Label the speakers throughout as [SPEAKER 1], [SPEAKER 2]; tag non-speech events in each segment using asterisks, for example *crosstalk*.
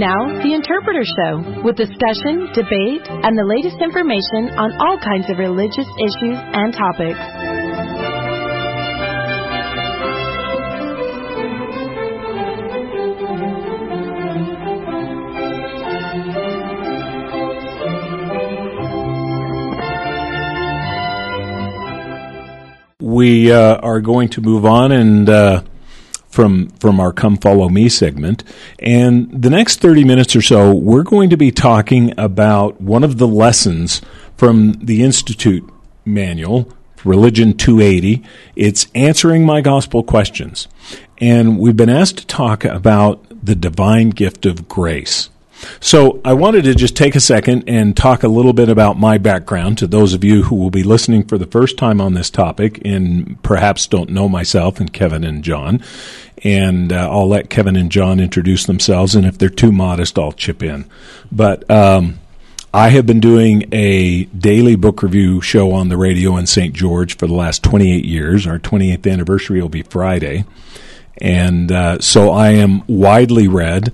[SPEAKER 1] Now, The Interpreter Show, with discussion, debate, and the latest information on all kinds of religious issues and topics.
[SPEAKER 2] We uh, are going to move on and uh, from from our come follow me segment. And the next 30 minutes or so we're going to be talking about one of the lessons from the institute manual religion 280 it's answering my gospel questions. And we've been asked to talk about the divine gift of grace so I wanted to just take a second and talk a little bit about my background to those of you who will be listening for the first time on this topic and perhaps don't know myself and Kevin and John. And uh, I'll let Kevin and John introduce themselves, and if they're too modest, I'll chip in. But um, I have been doing a daily book review show on the radio in St. George for the last 28 years. Our 28th anniversary will be Friday. And uh, so I am widely read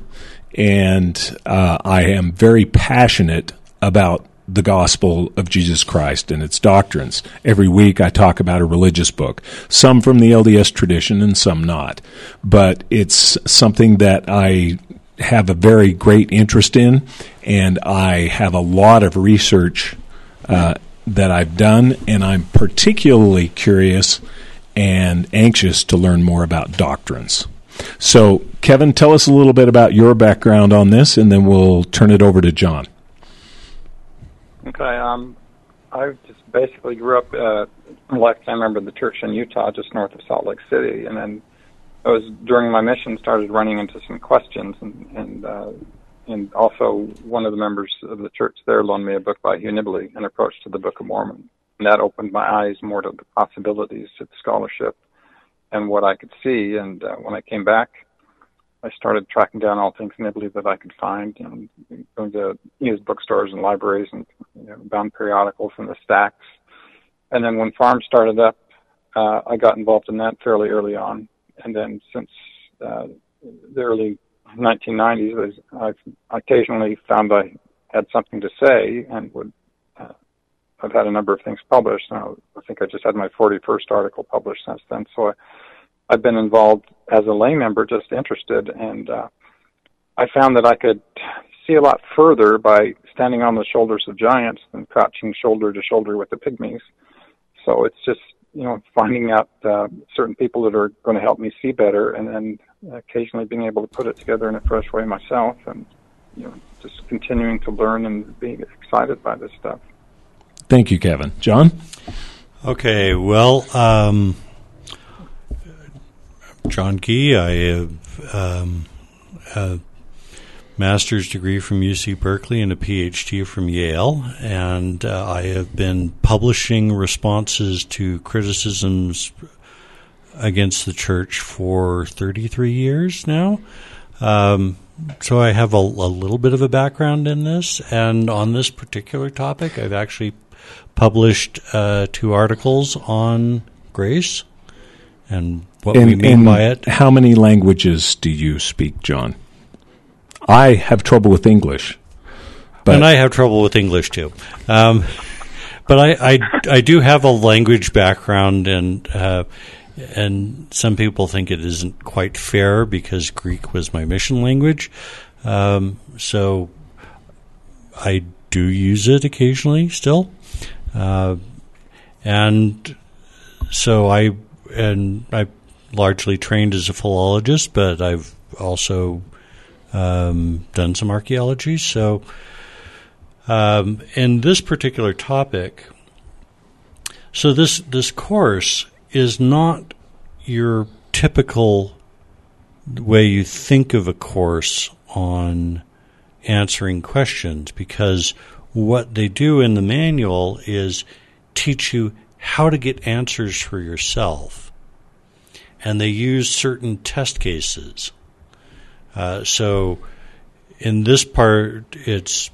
[SPEAKER 2] and uh, I am very passionate about the gospel of Jesus Christ and its doctrines. Every week I talk about a religious book, some from the LDS tradition and some not. But it's something that I have a very great interest in, and I have a lot of research uh, that I've done, and I'm particularly curious and anxious to learn more about doctrines. So, Kevin, tell us a little bit about your background on this, and then we'll turn it over to John.
[SPEAKER 3] Okay. Um, I just basically grew up uh, a lifetime member of the church in Utah, just north of Salt Lake City, and then I was during my mission started running into some questions, and and uh, and also one of the members of the church there loaned me a book by Hugh Nibley, An Approach to the Book of Mormon, and that opened my eyes more to the possibilities of scholarship and what I could see. And uh, when I came back, I started tracking down all things Nibley that I could find, and going to used bookstores and libraries and you know, bound periodicals in the stacks. And then when FARMS started up, uh, I got involved in that fairly early on. And then since uh, the early 1990s, I've occasionally found I had something to say and would. I've had a number of things published. Now, I think I just had my 41st article published since then. So I, I've been involved as a lay member, just interested, and uh, I found that I could see a lot further by standing on the shoulders of giants than crouching shoulder to shoulder with the pygmies. So it's just you know finding out uh, certain people that are going to help me see better, and then occasionally being able to put it together in a fresh way myself, and you know just continuing to learn and being excited by this stuff.
[SPEAKER 2] Thank you, Kevin. John.
[SPEAKER 4] Okay, well, um, John Gee, I have um, a master's degree from UC Berkeley and a PhD from Yale, and uh, I have been publishing responses to criticisms against the church for 33 years now. Um, so I have a, a, little bit of a background in this, and on this particular topic, I've actually published uh, two articles on grace and what and, we mean by it.
[SPEAKER 2] How many languages do you speak, John? I have trouble with English.
[SPEAKER 4] and I have trouble with English too. Um, but I, I, I, do have a language background, and uh, and some people think it isn't quite fair because Greek was my mission language. Um, so I do use it occasionally still, uh, and so I and I largely trained as a philologist, but I've also um, done some archaeology. So, um, in this particular topic, so this this course is not your typical way you think of a course on answering questions because what they do in the manual is teach you how to get answers for yourself. And they use certain test cases. Uh, so in this part, it's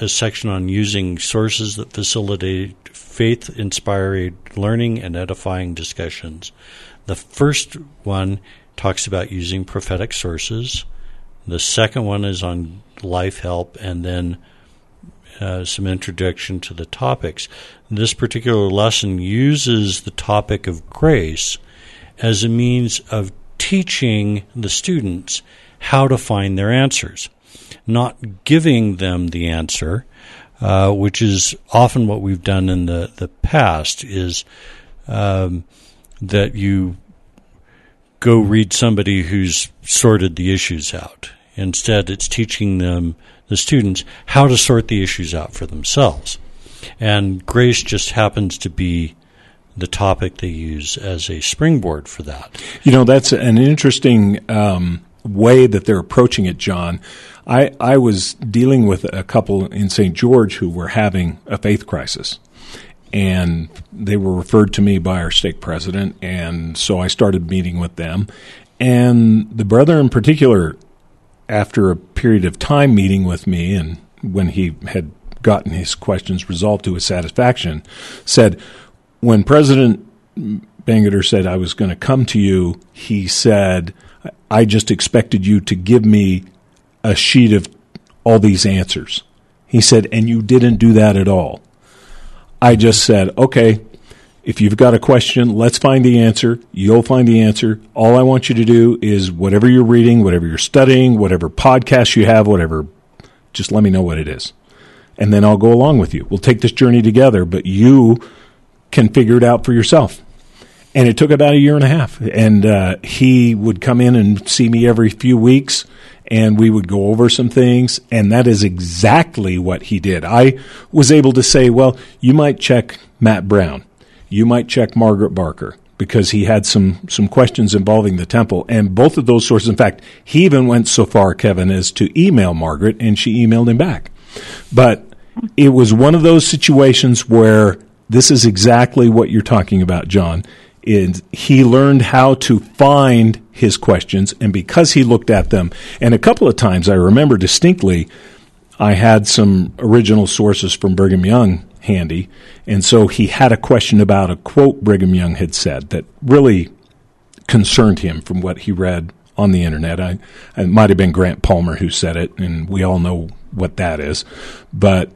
[SPEAKER 4] a section on using sources that facilitate faith inspired learning and edifying discussions. The first one talks about using prophetic sources. The second one is on life help, and then uh, some introduction to the topics. This particular lesson uses the topic of grace as a means of teaching the students how to find their answers, not giving them the answer, uh, which is often what we've done in the, the past, is um, that you go read somebody who's sorted the issues out. Instead, it's teaching them, the students, how to sort the issues out for themselves. And grace just happens to be the topic they use as a springboard for that.
[SPEAKER 2] You know, that's an interesting um, way that they're approaching it, John. I, I was dealing with a couple in St. George who were having a faith crisis. And they were referred to me by our stake president. And so I started meeting with them. And the brother in particular, after a period of time meeting with me, and when he had gotten his questions resolved to his satisfaction, said, When President Bangerter said I was going to come to you, he said, I just expected you to give me a sheet of all these answers. He said, and you didn't do that at all. I just said, okay, if you've got a question, let's find the answer. You'll find the answer. All I want you to do is whatever you're reading, whatever you're studying, whatever podcast you have, whatever, just let me know what it is. And then I'll go along with you. We'll take this journey together, but you can figure it out for yourself. And it took about a year and a half. And uh, he would come in and see me every few weeks and we would go over some things. And that is exactly what he did. I was able to say, well, you might check Matt Brown. You might check Margaret Barker because he had some, some questions involving the temple. And both of those sources, in fact, he even went so far, Kevin, as to email Margaret and she emailed him back. But it was one of those situations where this is exactly what you're talking about, John. Is he learned how to find his questions, and because he looked at them, and a couple of times I remember distinctly, I had some original sources from Brigham Young handy, and so he had a question about a quote Brigham Young had said that really concerned him from what he read on the internet. I, it might have been Grant Palmer who said it, and we all know what that is. But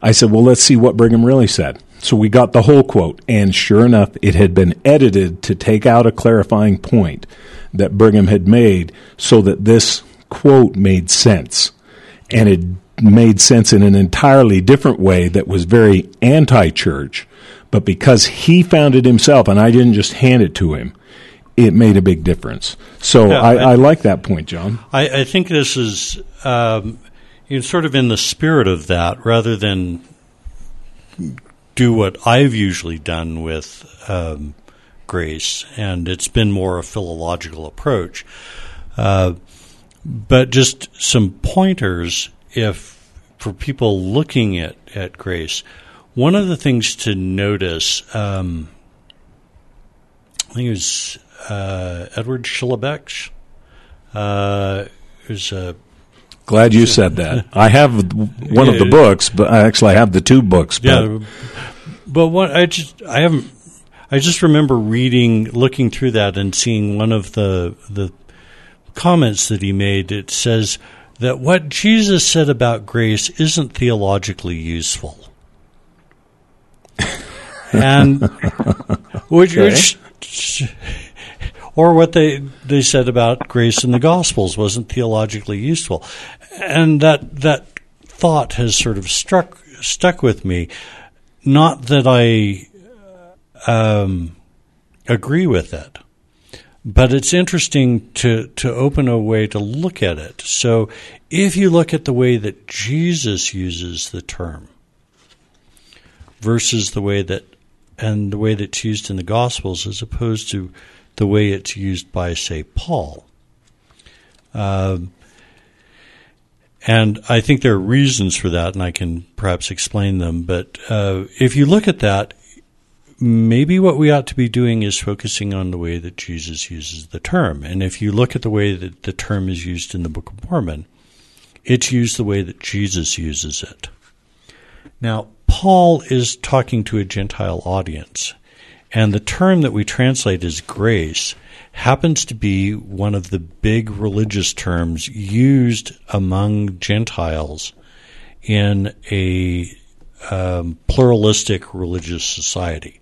[SPEAKER 2] I said, well, let's see what Brigham really said. So we got the whole quote, and sure enough, it had been edited to take out a clarifying point that Brigham had made so that this quote made sense. And it made sense in an entirely different way that was very anti church. But because he found it himself, and I didn't just hand it to him, it made a big difference. So yeah, I, I, I, like that point, John.
[SPEAKER 4] I, I think this is um, sort of in the spirit of that, rather than do what I've usually done with um, grace, and it's been more a philological approach. Uh, but just some pointers if for people looking at, at grace. One of the things to notice, um, I think it was uh, Edward Schillebeeckx, uh, who's a
[SPEAKER 2] Glad you said that. *laughs* I have one of the books, but I actually have the two books. But. Yeah,
[SPEAKER 4] but what I just I haven't. I just remember reading, looking through that, and seeing one of the the comments that he made. It says that what Jesus said about grace isn't theologically useful, and which, okay. which or what they they said about grace in the Gospels wasn't theologically useful, and that that thought has sort of struck stuck with me. Not that I um, agree with it, but it's interesting to to open a way to look at it. So, if you look at the way that Jesus uses the term versus the way that and the way that's used in the Gospels, as opposed to the way it's used by, say, Paul. Um, and I think there are reasons for that, and I can perhaps explain them. But uh, if you look at that, maybe what we ought to be doing is focusing on the way that Jesus uses the term. And if you look at the way that the term is used in the Book of Mormon, it's used the way that Jesus uses it. Now, Paul is talking to a Gentile audience. And the term that we translate as grace happens to be one of the big religious terms used among Gentiles in a um, pluralistic religious society.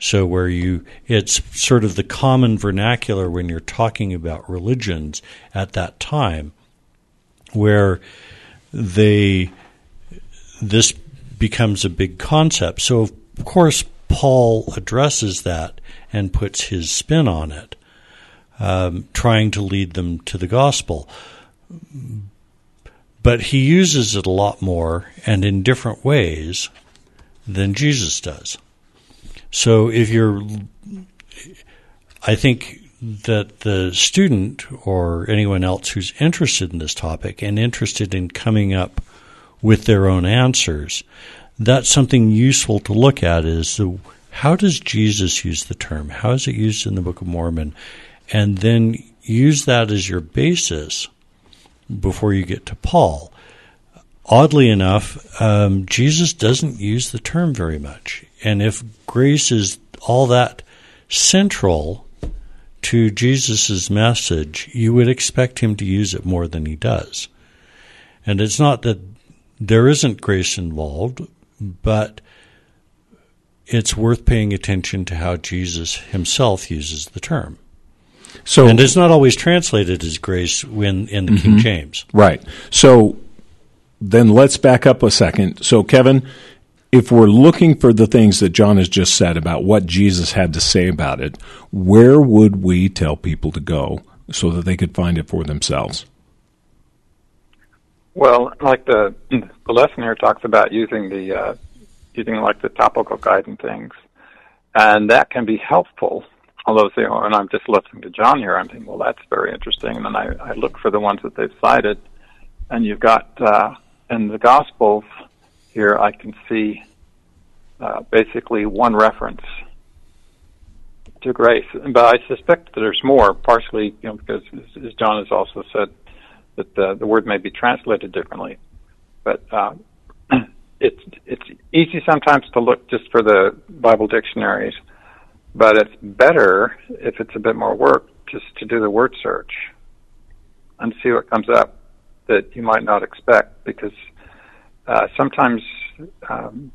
[SPEAKER 4] So where you, it's sort of the common vernacular when you're talking about religions at that time, where they, this becomes a big concept. So of course Paul addresses that and puts his spin on it, um, trying to lead them to the gospel. But he uses it a lot more and in different ways than Jesus does. So if you're, I think that the student or anyone else who's interested in this topic and interested in coming up with their own answers, that's something useful to look at is the, how does Jesus use the term? How is it used in the Book of Mormon? And then use that as your basis before you get to Paul. Oddly enough, um, Jesus doesn't use the term very much. And if grace is all that central to Jesus' message, you would expect him to use it more than he does. And it's not that there isn't grace involved, but it's worth paying attention to how Jesus himself uses the term. So, and it's not always translated as grace when in the mm-hmm. King James.
[SPEAKER 2] Right. So then let's back up a second. So Kevin, if we're looking for the things that John has just said about what Jesus had to say about it, where would we tell people to go so that they could find it for themselves?
[SPEAKER 3] Well, like the the lesson here talks about using the uh, using like the topical guide and things, and that can be helpful. Although, say, and I'm just listening to John here, I'm thinking, well, that's very interesting. And then I, I look for the ones that they've cited, and you've got uh, in the Gospels here, I can see uh, basically one reference to grace, but I suspect that there's more. Partially, you know, because as John has also said, that the, the word may be translated differently. But uh, *clears throat* it's it's easy sometimes to look just for the Bible dictionaries, but it's better if it's a bit more work just to do the word search and see what comes up that you might not expect because uh, sometimes um,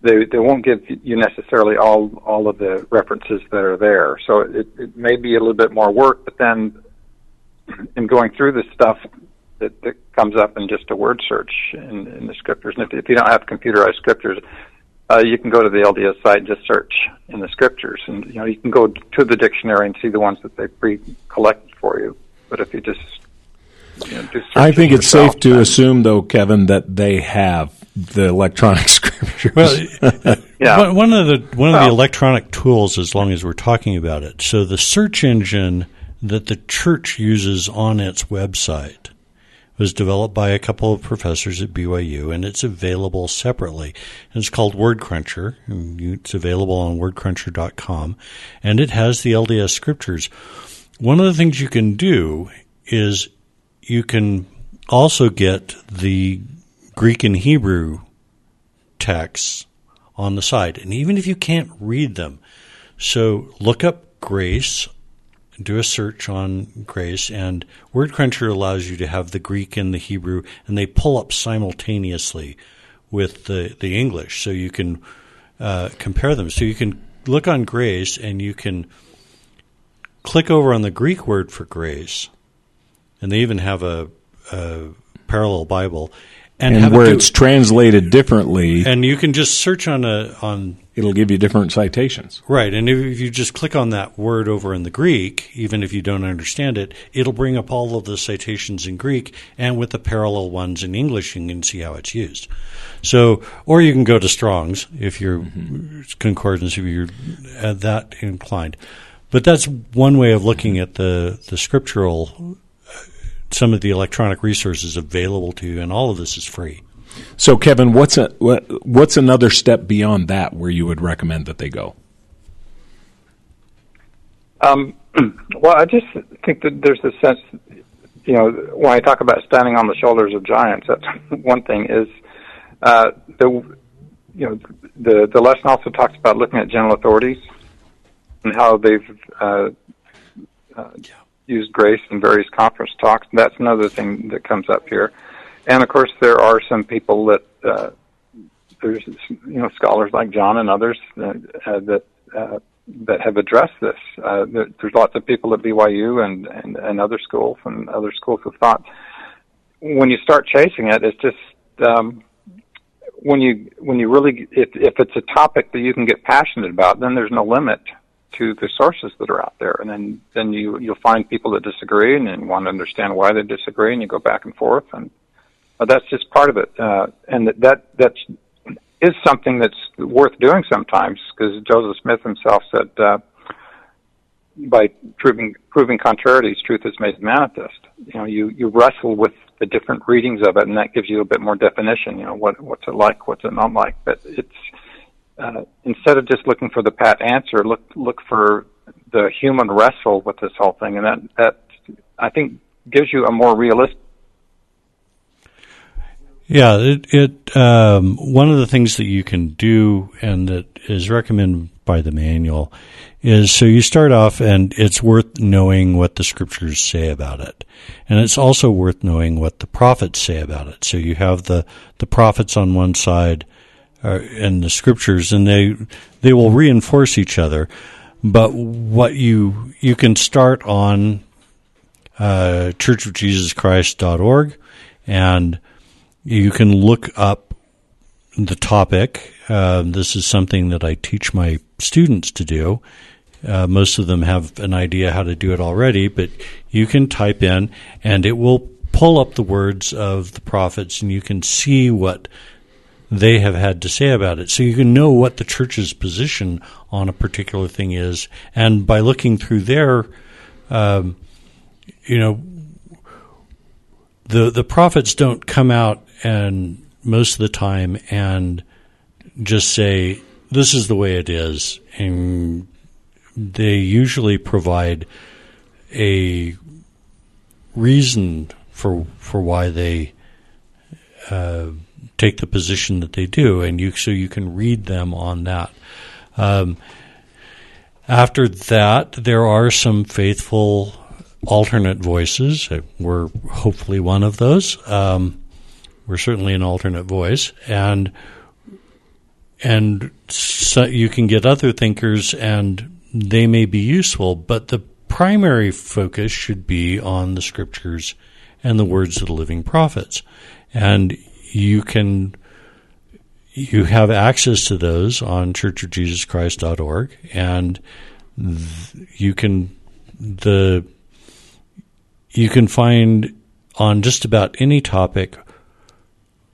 [SPEAKER 3] they they won't give you necessarily all all of the references that are there. So it, it may be a little bit more work, but then in going through this stuff that, that comes up in just a word search in, in the scriptures. And if, if you don't have computerized scriptures, uh, you can go to the LDS site and just search in the scriptures, and you know you can go to the dictionary and see the ones that they pre-collected for you. But if you just you know,
[SPEAKER 2] I think it's safe to assume, though, Kevin, that they have the electronic *laughs* scriptures. Well,
[SPEAKER 4] yeah. One of the one of well, the electronic tools, as long as we're talking about it, so the search engine that the church uses on its website was developed by a couple of professors at BYU, and it's available separately. It's called WordCruncher. It's available on WordCruncher.com, and it has the LDS scriptures. One of the things you can do is you can also get the Greek and Hebrew texts on the side, and even if you can't read them, so look up grace do a search on grace, and WordCruncher allows you to have the Greek and the Hebrew, and they pull up simultaneously with the, the English, so you can uh, compare them. So you can look on grace, and you can click over on the Greek word for grace, and they even have a, a parallel Bible,
[SPEAKER 2] and, and where it's translated differently.
[SPEAKER 4] And you can just search on a on.
[SPEAKER 2] It'll give you different citations.
[SPEAKER 4] Right, and if you just click on that word over in the Greek, even if you don't understand it, it'll bring up all of the citations in Greek and with the parallel ones in English, you can see how it's used. So, or you can go to Strong's if you're mm-hmm. concordance if you're that inclined. But that's one way of looking at the the scriptural some of the electronic resources available to you, and all of this is free.
[SPEAKER 2] So, Kevin, what's a what, what's another step beyond that where you would recommend that they go?
[SPEAKER 3] Um, *clears throat* well, I just think that there's a sense, you know, when I talk about standing on the shoulders of giants, that's *laughs* one thing. Is uh, the you know, the the lesson also talks about looking at general authorities and how they've uh, uh, used grace in various conference talks. That's another thing that comes up here. And of course, there are some people that uh, there's you know scholars like John and others uh, uh, that uh, that have addressed this. Uh, there's lots of people at BYU and, and and other schools and other schools of thought. When you start chasing it, it's just um, when you when you really if if it's a topic that you can get passionate about, then there's no limit to the sources that are out there, and then then you you'll find people that disagree and, and want to understand why they disagree, and you go back and forth, and uh, that's just part of it. Uh, and that that that's is something that's worth doing sometimes because Joseph Smith himself said, uh, by proving proving contrarieties, truth is made manifest. You know, you you wrestle with the different readings of it, and that gives you a bit more definition. You know, what what's it like, what's it not like. But it's uh, instead of just looking for the pat answer, look look for the human wrestle with this whole thing, and that that I think gives you a more realistic
[SPEAKER 4] yeah, it, it um, one of the things that you can do and that is recommended by the manual is so you start off and it's worth knowing what the scriptures say about it. And it's also worth knowing what the prophets say about it. So you have the, the prophets on one side and the scriptures and they, they will reinforce each other. But what you, you can start on, uh, churchofjesuschrist.org and you can look up the topic. Uh, this is something that I teach my students to do. Uh, most of them have an idea how to do it already, but you can type in and it will pull up the words of the prophets and you can see what they have had to say about it. So you can know what the church's position on a particular thing is. And by looking through their, um, you know, the, the prophets don't come out and most of the time and just say this is the way it is and they usually provide a reason for for why they uh, take the position that they do, and you so you can read them on that. Um, after that, there are some faithful alternate voices. We're hopefully one of those. Um, we're certainly an alternate voice, and and so you can get other thinkers, and they may be useful, but the primary focus should be on the scriptures and the words of the living prophets, and you can you have access to those on churchofjesuschrist.org, and you can the you can find on just about any topic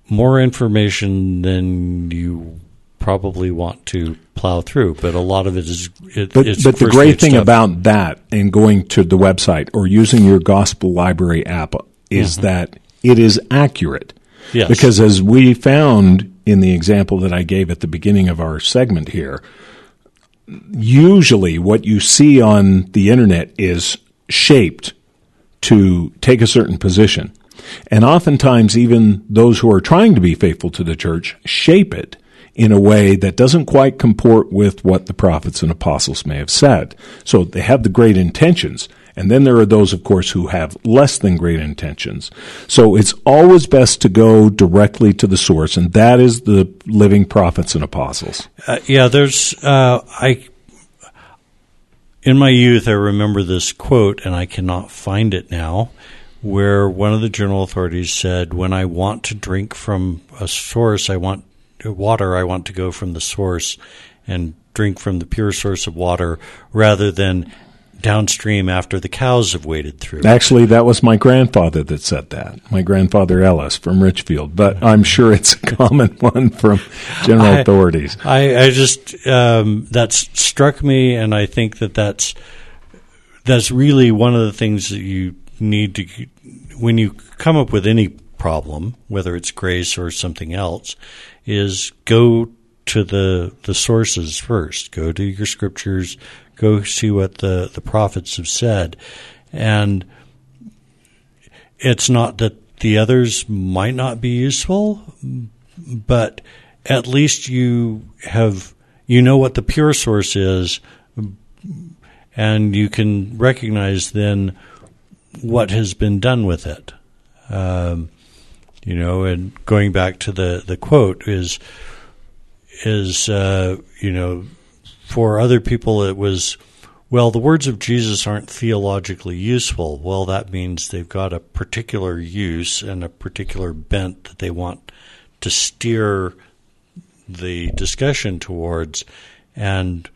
[SPEAKER 4] more information than you probably want to plow through, but a lot of it is. It,
[SPEAKER 2] but but the great thing stuff. about that and going to the website or using your Gospel Library app is mm-hmm. that it is accurate.
[SPEAKER 4] Yes.
[SPEAKER 2] Because as we found in the example that I gave at the beginning of our segment here, usually what you see on the internet is shaped to take a certain position. And oftentimes, even those who are trying to be faithful to the church shape it in a way that doesn't quite comport with what the prophets and apostles may have said. So they have the great intentions. And then there are those, of course, who have less than great intentions. So it's always best to go directly to the source, and that is the living prophets and apostles.
[SPEAKER 4] Uh, yeah, there's, uh, I, in my youth, I remember this quote, and I cannot find it now where one of the general authorities said, "When I want to drink from a source, I want water. I want to go from the source and drink from the pure source of water, rather than downstream after the cows have waded through."
[SPEAKER 2] Actually, that was my grandfather that said that. My grandfather Ellis from Richfield, but I'm sure it's a *laughs* common one from general I, authorities.
[SPEAKER 4] I, I just um, that's struck me, and I think that that's that's really one of the things that you need to, when you come up with any problem, whether it's grace or something else, is go to the the sources first. Go to your scriptures. Go see what the the prophets have said, and it's not that the others might not be useful, but at least you have you know what the pure source is, and you can recognize then what has been done with it. Um, you know, and going back to the the quote is is uh, you know for other people it was well the words of Jesus aren't theologically useful. Well, that means they've got a particular use and a particular bent that they want to steer the discussion towards, and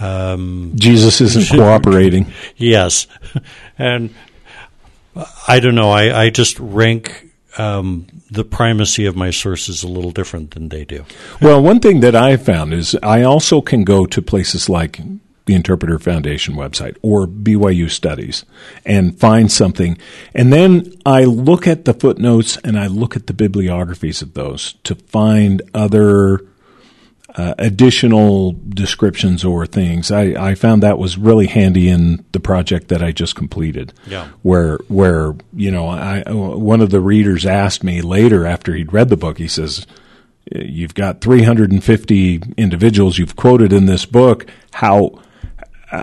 [SPEAKER 4] um,
[SPEAKER 2] Jesus isn't *laughs* cooperating.
[SPEAKER 4] yes, *laughs* and I don't know. I, I just rank um, the primacy of my sources a little different than they do.
[SPEAKER 2] Well, one thing that I found is I also can go to places like the Interpreter Foundation website or BYU Studies and find something. And then I look at the footnotes and I look at the bibliographies of those to find other uh, additional descriptions or things. I, I found that was really handy in the project that I just completed.
[SPEAKER 4] Yeah.
[SPEAKER 2] Where, where, you know, I, one of the readers asked me later after he'd read the book, he says, you've got 350 individuals you've quoted in this book. How,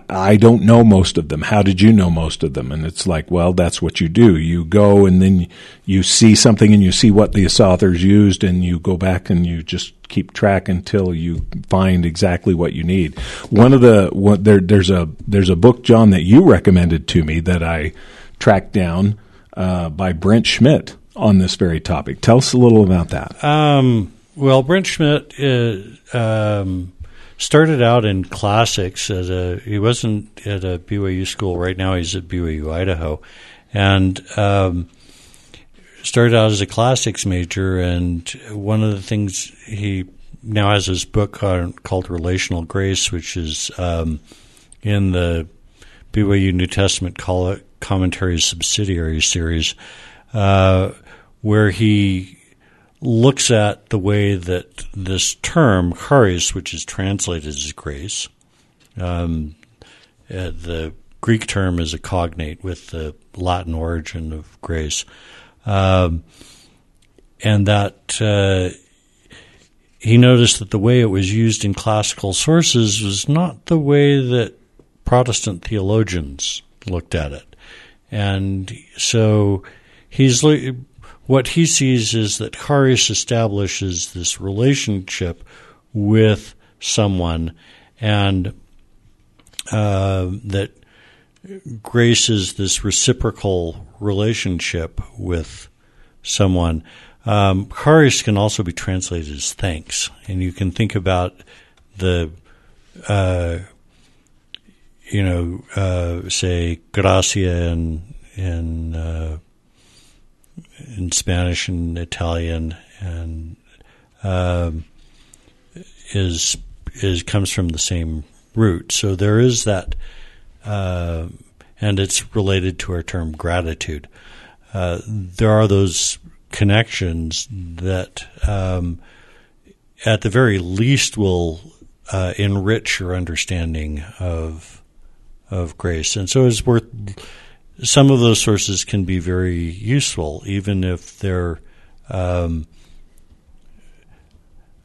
[SPEAKER 2] I don't know most of them. How did you know most of them? And it's like, well, that's what you do. You go and then you see something and you see what the authors used and you go back and you just keep track until you find exactly what you need. One of the, there, there's a, there's a book, John, that you recommended to me that I tracked down, uh, by Brent Schmidt on this very topic. Tell us a little about that.
[SPEAKER 4] Um, well, Brent Schmidt is, um, started out in classics as a he wasn't at a BYU school. Right now he's at BYU Idaho. And um, started out as a classics major. And one of the things he now has his book on, called Relational Grace which is um, in the BYU New Testament commentaries subsidiary series uh, where he looks at the way that this term, charis, which is translated as grace, um, uh, the Greek term is a cognate with the Latin origin of grace. Um, and that uh, he noticed that the way it was used in classical sources was not the way that Protestant theologians looked at it. And so he's what he sees is that charis establishes this relationship with someone and uh, that grace is this reciprocal relationship with someone. Um, charis can also be translated as thanks, and you can think about the, uh, you know, uh, say gracia in uh, in Spanish and Italian, and um, is is comes from the same root. So there is that, uh, and it's related to our term gratitude. Uh, there are those connections that, um, at the very least, will uh, enrich your understanding of of grace, and so it's worth some of those sources can be very useful, even if they're, um,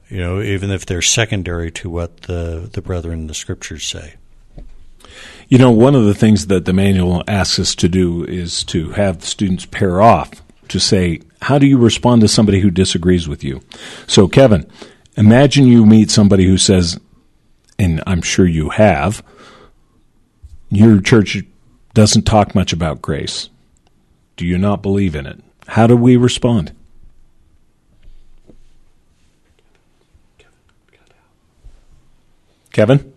[SPEAKER 4] you know, even if they're secondary to what the the brethren in the scriptures say.
[SPEAKER 2] You know, one of the things that the manual asks us to do is to have students pair off to say, how do you respond to somebody who disagrees with you? So, Kevin, imagine you meet somebody who says, and I'm sure you have, your church doesn't talk much about grace. Do you not believe in it? How do we respond? Kevin?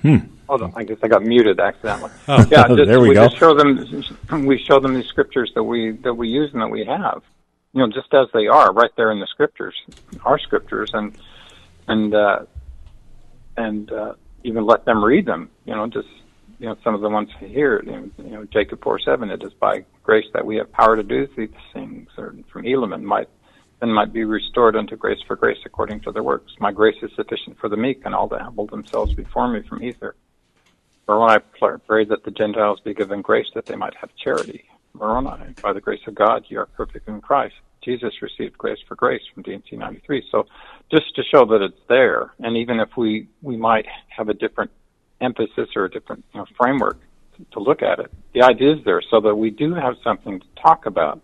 [SPEAKER 3] Hmm. Hold on, I guess I got muted accidentally. Oh, yeah, just,
[SPEAKER 2] there we,
[SPEAKER 3] we
[SPEAKER 2] go.
[SPEAKER 3] Just show them, we show them the scriptures that we that we use and that we have, you know, just as they are, right there in the scriptures, our scriptures, and and uh, and uh, even let them read them. You know, just you know some of the ones here. You know, Jacob four seven. It is by grace that we have power to do these things. Or from Helaman might then might be restored unto grace for grace according to their works. My grace is sufficient for the meek, and all that humble themselves before me from Ether. For when pray that the Gentiles be given grace that they might have charity. Moroni, by the grace of God, you are perfect in Christ. Jesus received grace for grace from D&C 93. So just to show that it's there, and even if we, we might have a different emphasis or a different you know, framework to look at it, the idea is there so that we do have something to talk about.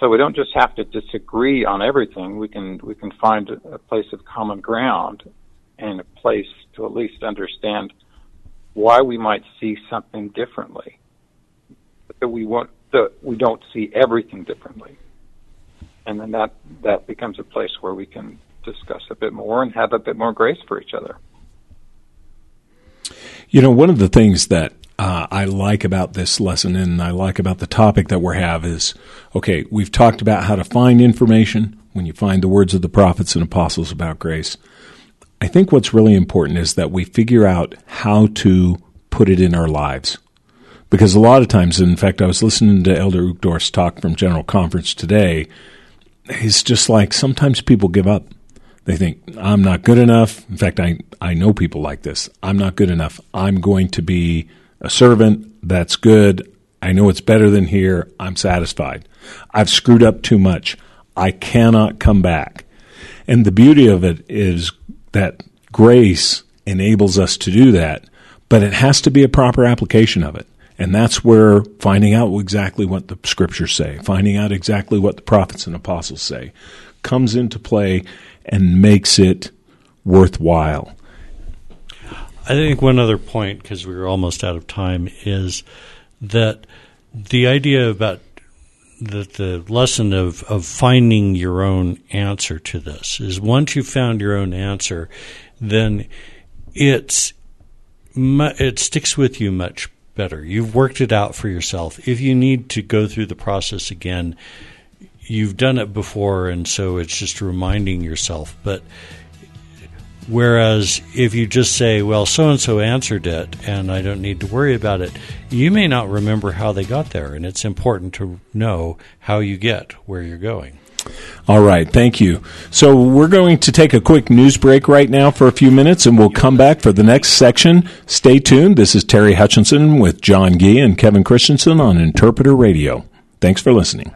[SPEAKER 3] So we don't just have to disagree on everything. We can we can find a place of common ground and a place to at least understand why we might see something differently. That we want that we don't see everything differently. And then that that becomes a place where we can discuss a bit more and have a bit more grace for each other.
[SPEAKER 2] You know, one of the things that uh, I like about this lesson and I like about the topic that we have is okay, we've talked about how to find information when you find the words of the prophets and apostles about grace. I think what's really important is that we figure out how to put it in our lives. Because a lot of times, in fact, I was listening to Elder Uchtdorf's talk from General Conference today. He's just like sometimes people give up. They think, I'm not good enough. In fact, I, I know people like this. I'm not good enough. I'm going to be a servant. That's good. I know it's better than here. I'm satisfied. I've screwed up too much. I cannot come back. And the beauty of it is that grace enables us to do that, but it has to be a proper application of it. And that's where finding out exactly what the scriptures say, finding out exactly what the prophets and apostles say, comes into play and makes it worthwhile.
[SPEAKER 4] I think one other point, because we are almost out of time, is that the idea about that the lesson of, of finding your own answer to this is once you've found your own answer, then it's it sticks with you much better. You've worked it out for yourself. If you need to go through the process again, you've done it before, and so it's just reminding yourself. But Whereas if you just say, well, so and so answered it and I don't need to worry about it, you may not remember how they got there. And it's important to know how you get where you're going.
[SPEAKER 2] All right, thank you. So we're going to take a quick news break right now for a few minutes and we'll come back for the next section. Stay tuned. This is Terry Hutchinson with John Gee and Kevin Christensen on Interpreter Radio. Thanks for listening.